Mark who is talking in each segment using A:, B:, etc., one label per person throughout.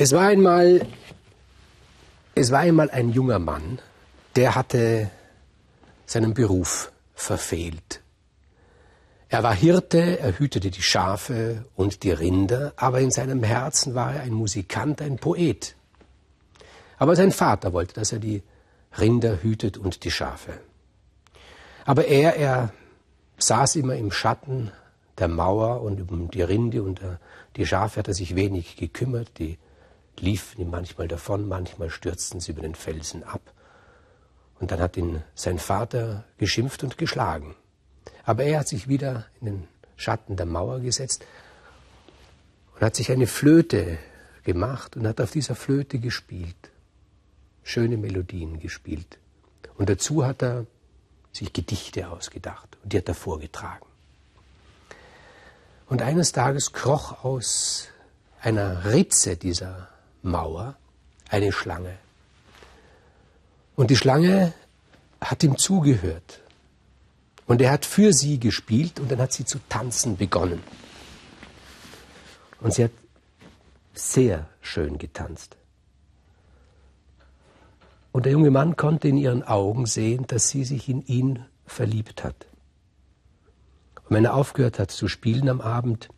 A: Es war einmal, es war einmal ein junger Mann, der hatte seinen Beruf verfehlt. Er war Hirte, er hütete die Schafe und die Rinder, aber in seinem Herzen war er ein Musikant, ein Poet. Aber sein Vater wollte, dass er die Rinder hütet und die Schafe. Aber er, er saß immer im Schatten der Mauer und um die Rinde und die Schafe hat er sich wenig gekümmert. Die liefen ihm manchmal davon, manchmal stürzten sie über den Felsen ab. Und dann hat ihn sein Vater geschimpft und geschlagen. Aber er hat sich wieder in den Schatten der Mauer gesetzt und hat sich eine Flöte gemacht und hat auf dieser Flöte gespielt, schöne Melodien gespielt. Und dazu hat er sich Gedichte ausgedacht und die hat er vorgetragen. Und eines Tages kroch aus einer Ritze dieser Mauer eine Schlange. Und die Schlange hat ihm zugehört und er hat für sie gespielt und dann hat sie zu tanzen begonnen. Und sie hat sehr schön getanzt. Und der junge Mann konnte in ihren Augen sehen, dass sie sich in ihn verliebt hat. Und wenn er aufgehört hat zu spielen am Abend,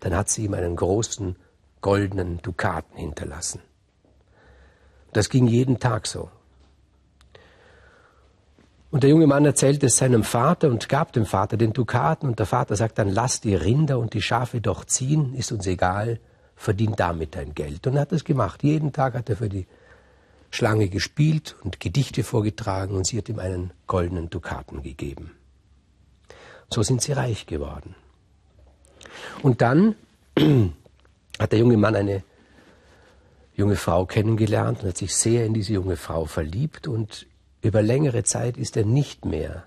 A: dann hat sie ihm einen großen goldenen Dukaten hinterlassen. Das ging jeden Tag so. Und der junge Mann erzählte es seinem Vater und gab dem Vater den Dukaten und der Vater sagt dann, lass die Rinder und die Schafe doch ziehen, ist uns egal, verdien damit dein Geld. Und er hat es gemacht. Jeden Tag hat er für die Schlange gespielt und Gedichte vorgetragen und sie hat ihm einen goldenen Dukaten gegeben. So sind sie reich geworden. Und dann hat der junge Mann eine junge Frau kennengelernt und hat sich sehr in diese junge Frau verliebt und über längere Zeit ist er nicht mehr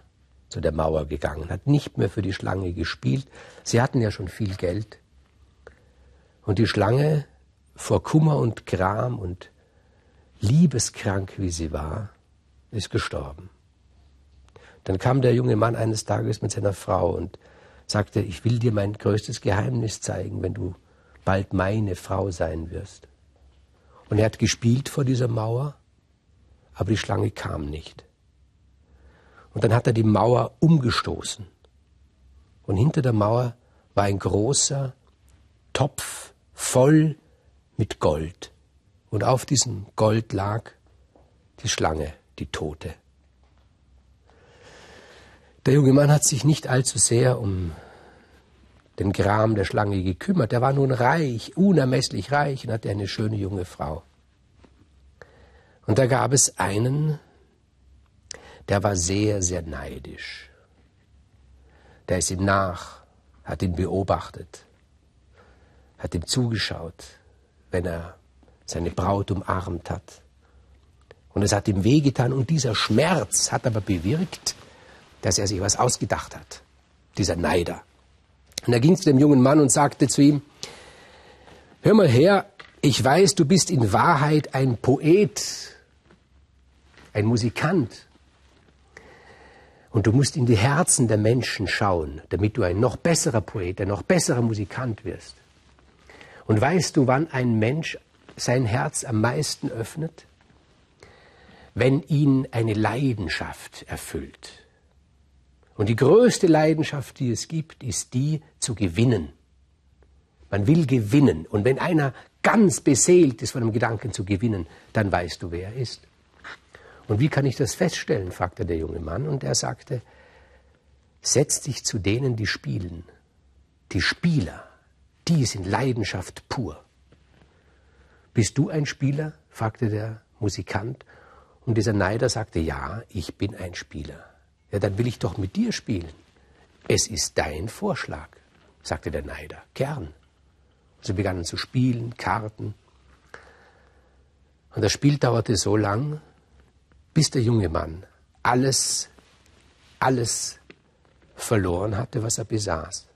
A: zu der Mauer gegangen, hat nicht mehr für die Schlange gespielt. Sie hatten ja schon viel Geld. Und die Schlange, vor Kummer und Gram und liebeskrank wie sie war, ist gestorben. Dann kam der junge Mann eines Tages mit seiner Frau und sagte, ich will dir mein größtes Geheimnis zeigen, wenn du bald meine Frau sein wirst. Und er hat gespielt vor dieser Mauer aber die Schlange kam nicht. Und dann hat er die Mauer umgestoßen. Und hinter der Mauer war ein großer Topf voll mit Gold. Und auf diesem Gold lag die Schlange, die Tote. Der junge Mann hat sich nicht allzu sehr um den Gram der Schlange gekümmert. Er war nun reich, unermesslich reich und hatte eine schöne junge Frau. Und da gab es einen, der war sehr, sehr neidisch. Der ist ihm nach, hat ihn beobachtet, hat ihm zugeschaut, wenn er seine Braut umarmt hat. Und es hat ihm wehgetan und dieser Schmerz hat aber bewirkt, dass er sich was ausgedacht hat, dieser Neider. Und er ging zu dem jungen Mann und sagte zu ihm, hör mal her, ich weiß, du bist in Wahrheit ein Poet, ein Musikant. Und du musst in die Herzen der Menschen schauen, damit du ein noch besserer Poet, ein noch besserer Musikant wirst. Und weißt du, wann ein Mensch sein Herz am meisten öffnet? Wenn ihn eine Leidenschaft erfüllt. Und die größte Leidenschaft, die es gibt, ist die zu gewinnen. Man will gewinnen. Und wenn einer ganz beseelt ist von dem Gedanken zu gewinnen, dann weißt du, wer er ist. Und wie kann ich das feststellen? fragte der junge Mann. Und er sagte, setz dich zu denen, die spielen. Die Spieler, die sind Leidenschaft pur. Bist du ein Spieler? fragte der Musikant. Und dieser Neider sagte, ja, ich bin ein Spieler. Ja, dann will ich doch mit dir spielen. Es ist dein Vorschlag, sagte der Neider. Gern. Sie begannen zu spielen, Karten. Und das Spiel dauerte so lang, bis der junge Mann alles, alles verloren hatte, was er besaß.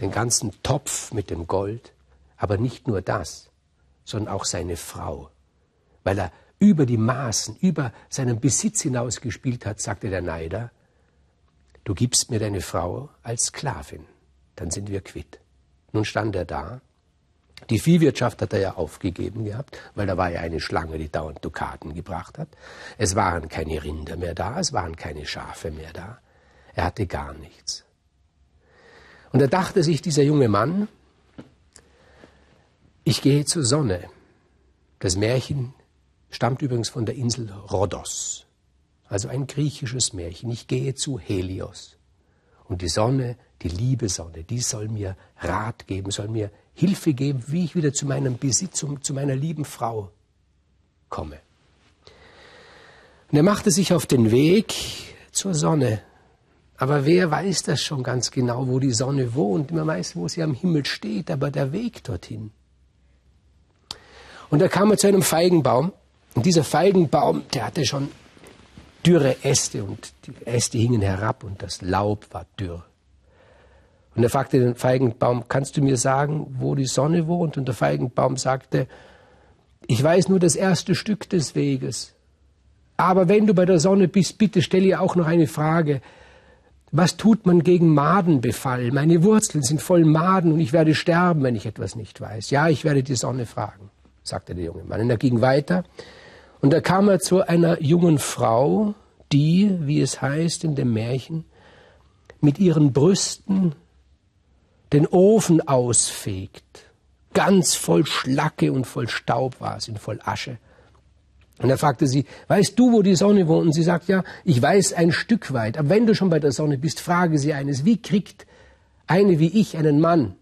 A: Den ganzen Topf mit dem Gold, aber nicht nur das, sondern auch seine Frau. Weil er über die Maßen, über seinen Besitz hinaus gespielt hat, sagte der Neider, du gibst mir deine Frau als Sklavin, dann sind wir quitt. Nun stand er da Die Viehwirtschaft hat er ja aufgegeben gehabt, weil da war ja eine Schlange, die dauernd Dukaten gebracht hat. Es waren keine Rinder mehr da, es waren keine Schafe mehr da. Er hatte gar nichts. Und da dachte sich dieser junge Mann, ich gehe zur Sonne. Das Märchen stammt übrigens von der Insel Rhodos, also ein griechisches Märchen. Ich gehe zu Helios. Und die Sonne, die liebe Sonne, die soll mir Rat geben, soll mir Hilfe geben, wie ich wieder zu meinem Besitz, zu meiner lieben Frau komme. Und er machte sich auf den Weg zur Sonne. Aber wer weiß das schon ganz genau, wo die Sonne wohnt? Man weiß, wo sie am Himmel steht, aber der Weg dorthin. Und da kam er zu einem Feigenbaum. Und dieser Feigenbaum, der hatte schon dürre Äste und die Äste hingen herab und das Laub war dürr. Und er fragte den Feigenbaum, kannst du mir sagen, wo die Sonne wohnt? Und der Feigenbaum sagte, ich weiß nur das erste Stück des Weges. Aber wenn du bei der Sonne bist, bitte stell ihr auch noch eine Frage. Was tut man gegen Madenbefall? Meine Wurzeln sind voll Maden und ich werde sterben, wenn ich etwas nicht weiß. Ja, ich werde die Sonne fragen, sagte der junge Mann. Und er ging weiter. Und da kam er zu einer jungen Frau, die, wie es heißt in dem Märchen, mit ihren Brüsten den Ofen ausfegt. Ganz voll Schlacke und voll Staub war sie, voll Asche. Und er fragte sie, weißt du, wo die Sonne wohnt? Und sie sagt, ja, ich weiß ein Stück weit. Aber wenn du schon bei der Sonne bist, frage sie eines, wie kriegt eine wie ich einen Mann?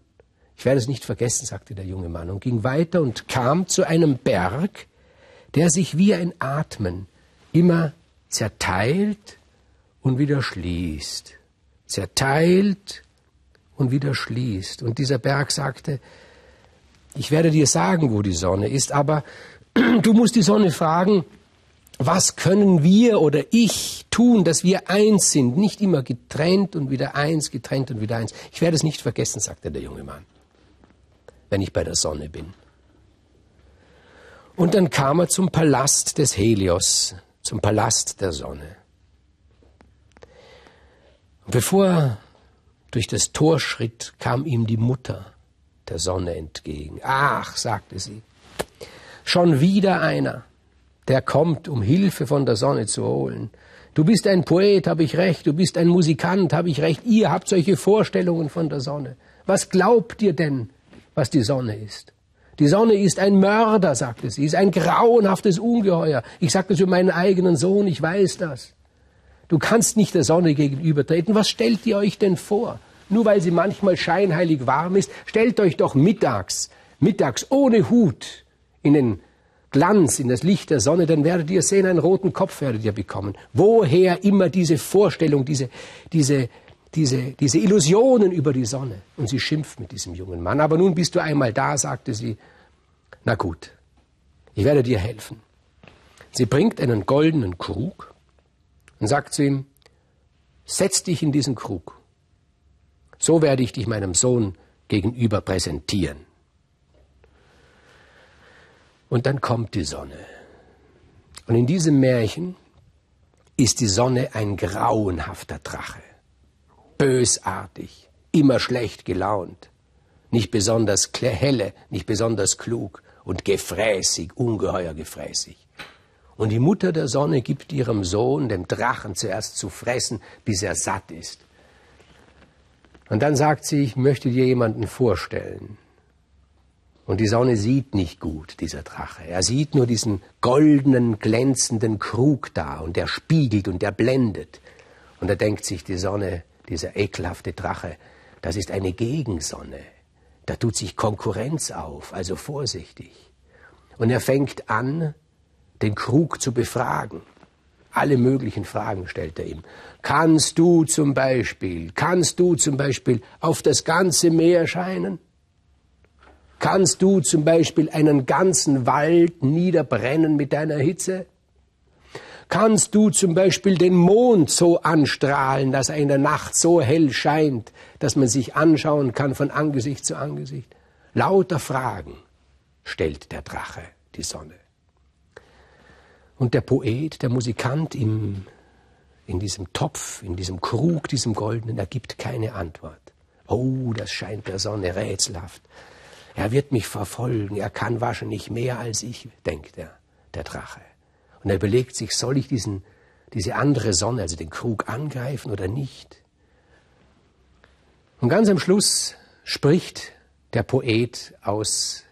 A: Ich werde es nicht vergessen, sagte der junge Mann und ging weiter und kam zu einem Berg, der sich wie ein Atmen immer zerteilt und wieder schließt. Zerteilt und wieder schließt. Und dieser Berg sagte, ich werde dir sagen, wo die Sonne ist, aber du musst die Sonne fragen, was können wir oder ich tun, dass wir eins sind, nicht immer getrennt und wieder eins, getrennt und wieder eins. Ich werde es nicht vergessen, sagte der junge Mann, wenn ich bei der Sonne bin. Und dann kam er zum Palast des Helios, zum Palast der Sonne. Und bevor er durch das Tor schritt, kam ihm die Mutter der Sonne entgegen. Ach, sagte sie, schon wieder einer, der kommt, um Hilfe von der Sonne zu holen. Du bist ein Poet, habe ich recht, du bist ein Musikant, habe ich recht, ihr habt solche Vorstellungen von der Sonne. Was glaubt ihr denn, was die Sonne ist? Die Sonne ist ein Mörder, sagte sie, ist ein grauenhaftes Ungeheuer. Ich sagte das für meinen eigenen Sohn, ich weiß das. Du kannst nicht der Sonne gegenübertreten. Was stellt ihr euch denn vor? Nur weil sie manchmal scheinheilig warm ist, stellt euch doch mittags, mittags ohne Hut in den Glanz, in das Licht der Sonne, dann werdet ihr sehen, einen roten Kopf werdet ihr bekommen. Woher immer diese Vorstellung, diese, diese, diese, diese Illusionen über die Sonne? Und sie schimpft mit diesem jungen Mann. Aber nun bist du einmal da, sagte sie. Na gut, ich werde dir helfen. Sie bringt einen goldenen Krug und sagt zu ihm, setz dich in diesen Krug. So werde ich dich meinem Sohn gegenüber präsentieren. Und dann kommt die Sonne. Und in diesem Märchen ist die Sonne ein grauenhafter Drache. Bösartig, immer schlecht gelaunt, nicht besonders helle, nicht besonders klug und gefräßig, ungeheuer gefräßig. Und die Mutter der Sonne gibt ihrem Sohn, dem Drachen, zuerst zu fressen, bis er satt ist. Und dann sagt sie, ich möchte dir jemanden vorstellen. Und die Sonne sieht nicht gut, dieser Drache. Er sieht nur diesen goldenen, glänzenden Krug da und der spiegelt und der blendet. Und da denkt sich die Sonne, dieser ekelhafte Drache, das ist eine Gegensonne. Da tut sich Konkurrenz auf, also vorsichtig. Und er fängt an, den Krug zu befragen. Alle möglichen Fragen stellt er ihm. Kannst du zum Beispiel, kannst du zum Beispiel auf das ganze Meer scheinen? Kannst du zum Beispiel einen ganzen Wald niederbrennen mit deiner Hitze? Kannst du zum Beispiel den Mond so anstrahlen, dass er in der Nacht so hell scheint, dass man sich anschauen kann von Angesicht zu Angesicht? Lauter Fragen stellt der Drache die Sonne. Und der Poet, der Musikant im, in diesem Topf, in diesem Krug, diesem goldenen, er gibt keine Antwort. Oh, das scheint der Sonne rätselhaft. Er wird mich verfolgen, er kann wahrscheinlich mehr als ich, denkt er, der Drache. Und er überlegt sich, soll ich diesen, diese andere Sonne, also den Krug, angreifen oder nicht? Und ganz am Schluss spricht der Poet aus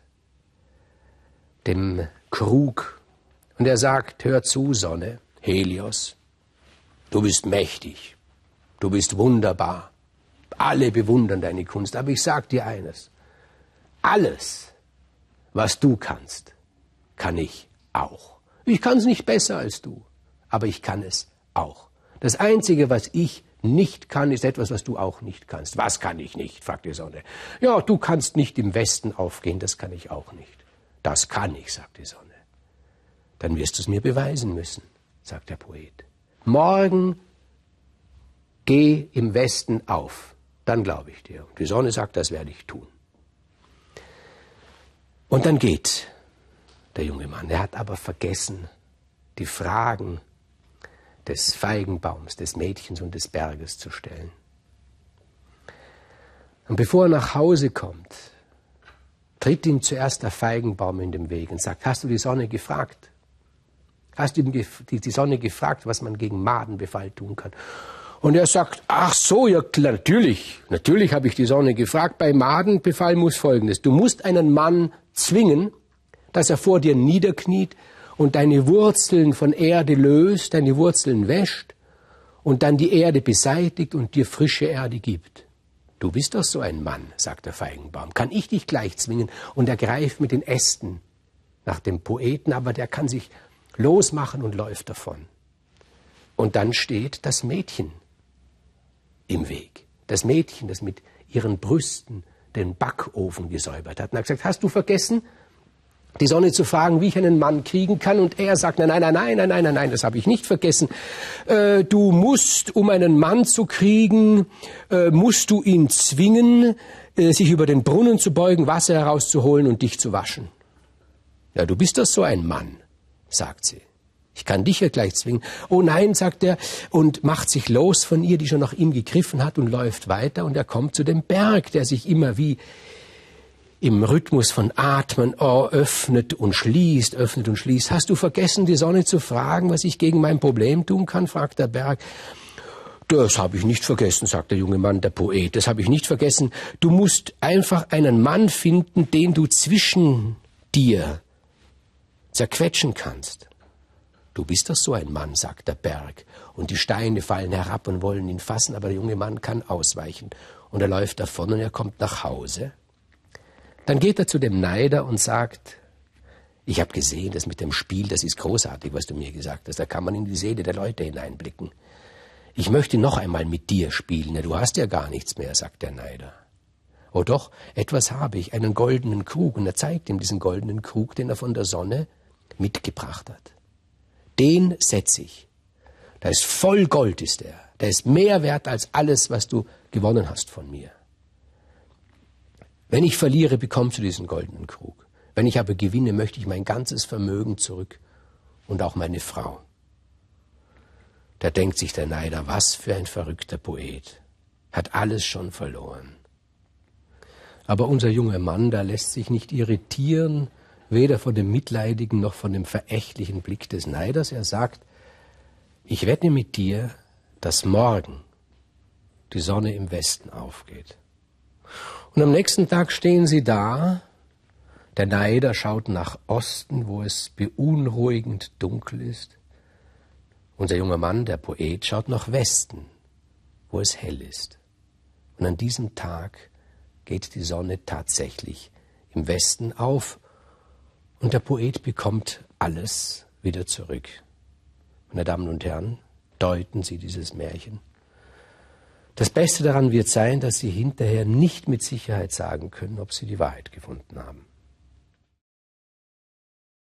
A: dem Krug und er sagt, hör zu, Sonne, Helios, du bist mächtig, du bist wunderbar, alle bewundern deine Kunst, aber ich sag dir eines, alles, was du kannst, kann ich auch. Ich kann es nicht besser als du, aber ich kann es auch. Das Einzige, was ich nicht kann, ist etwas, was du auch nicht kannst. Was kann ich nicht? fragt die Sonne. Ja, du kannst nicht im Westen aufgehen, das kann ich auch nicht. Das kann ich, sagt die Sonne. Dann wirst du es mir beweisen müssen, sagt der Poet. Morgen geh im Westen auf, dann glaube ich dir. Und die Sonne sagt, das werde ich tun. Und dann geht der junge Mann. Er hat aber vergessen, die Fragen des Feigenbaums, des Mädchens und des Berges zu stellen. Und bevor er nach Hause kommt, tritt ihm zuerst der Feigenbaum in den Weg und sagt, hast du die Sonne gefragt? Hast du die Sonne gefragt, was man gegen Madenbefall tun kann? Und er sagt, ach so, ja klar, natürlich, natürlich habe ich die Sonne gefragt. Bei Madenbefall muss Folgendes. Du musst einen Mann zwingen, dass er vor dir niederkniet und deine Wurzeln von Erde löst, deine Wurzeln wäscht und dann die Erde beseitigt und dir frische Erde gibt. Du bist doch so ein Mann, sagt der Feigenbaum. Kann ich dich gleich zwingen? Und er greift mit den Ästen nach dem Poeten, aber der kann sich losmachen und läuft davon. Und dann steht das Mädchen im Weg. Das Mädchen, das mit ihren Brüsten den Backofen gesäubert hat. Und er hat gesagt, hast du vergessen, die Sonne zu fragen, wie ich einen Mann kriegen kann. Und er sagt, nein, nein, nein, nein, nein, nein, nein, das habe ich nicht vergessen. Äh, du musst, um einen Mann zu kriegen, äh, musst du ihn zwingen, äh, sich über den Brunnen zu beugen, Wasser herauszuholen und dich zu waschen. Ja, du bist doch so ein Mann, sagt sie. Ich kann dich ja gleich zwingen. Oh nein, sagt er und macht sich los von ihr, die schon nach ihm gegriffen hat und läuft weiter und er kommt zu dem Berg, der sich immer wie im Rhythmus von Atmen oh, öffnet und schließt, öffnet und schließt. Hast du vergessen, die Sonne zu fragen, was ich gegen mein Problem tun kann? fragt der Berg. Das habe ich nicht vergessen, sagt der junge Mann, der Poet. Das habe ich nicht vergessen. Du musst einfach einen Mann finden, den du zwischen dir zerquetschen kannst. Du bist doch so ein Mann, sagt der Berg, und die Steine fallen herab und wollen ihn fassen, aber der junge Mann kann ausweichen. Und er läuft davon und er kommt nach Hause. Dann geht er zu dem Neider und sagt, ich habe gesehen, das mit dem Spiel, das ist großartig, was du mir gesagt hast. Da kann man in die Seele der Leute hineinblicken. Ich möchte noch einmal mit dir spielen. du hast ja gar nichts mehr, sagt der Neider. Oh doch, etwas habe ich, einen goldenen Krug. Und er zeigt ihm diesen goldenen Krug, den er von der Sonne mitgebracht hat den setze ich. Da ist voll Gold ist er. Der ist mehr wert als alles, was du gewonnen hast von mir. Wenn ich verliere, bekommst du diesen goldenen Krug. Wenn ich aber gewinne, möchte ich mein ganzes Vermögen zurück und auch meine Frau. Da denkt sich der Neider, was für ein verrückter Poet. Hat alles schon verloren. Aber unser junger Mann, da lässt sich nicht irritieren weder von dem mitleidigen noch von dem verächtlichen Blick des Neiders. Er sagt, ich wette mit dir, dass morgen die Sonne im Westen aufgeht. Und am nächsten Tag stehen sie da, der Neider schaut nach Osten, wo es beunruhigend dunkel ist. Unser junger Mann, der Poet, schaut nach Westen, wo es hell ist. Und an diesem Tag geht die Sonne tatsächlich im Westen auf und der Poet bekommt alles wieder zurück. Meine Damen und Herren, deuten Sie dieses Märchen. Das Beste daran wird sein, dass Sie hinterher nicht mit Sicherheit sagen können, ob Sie die Wahrheit gefunden haben.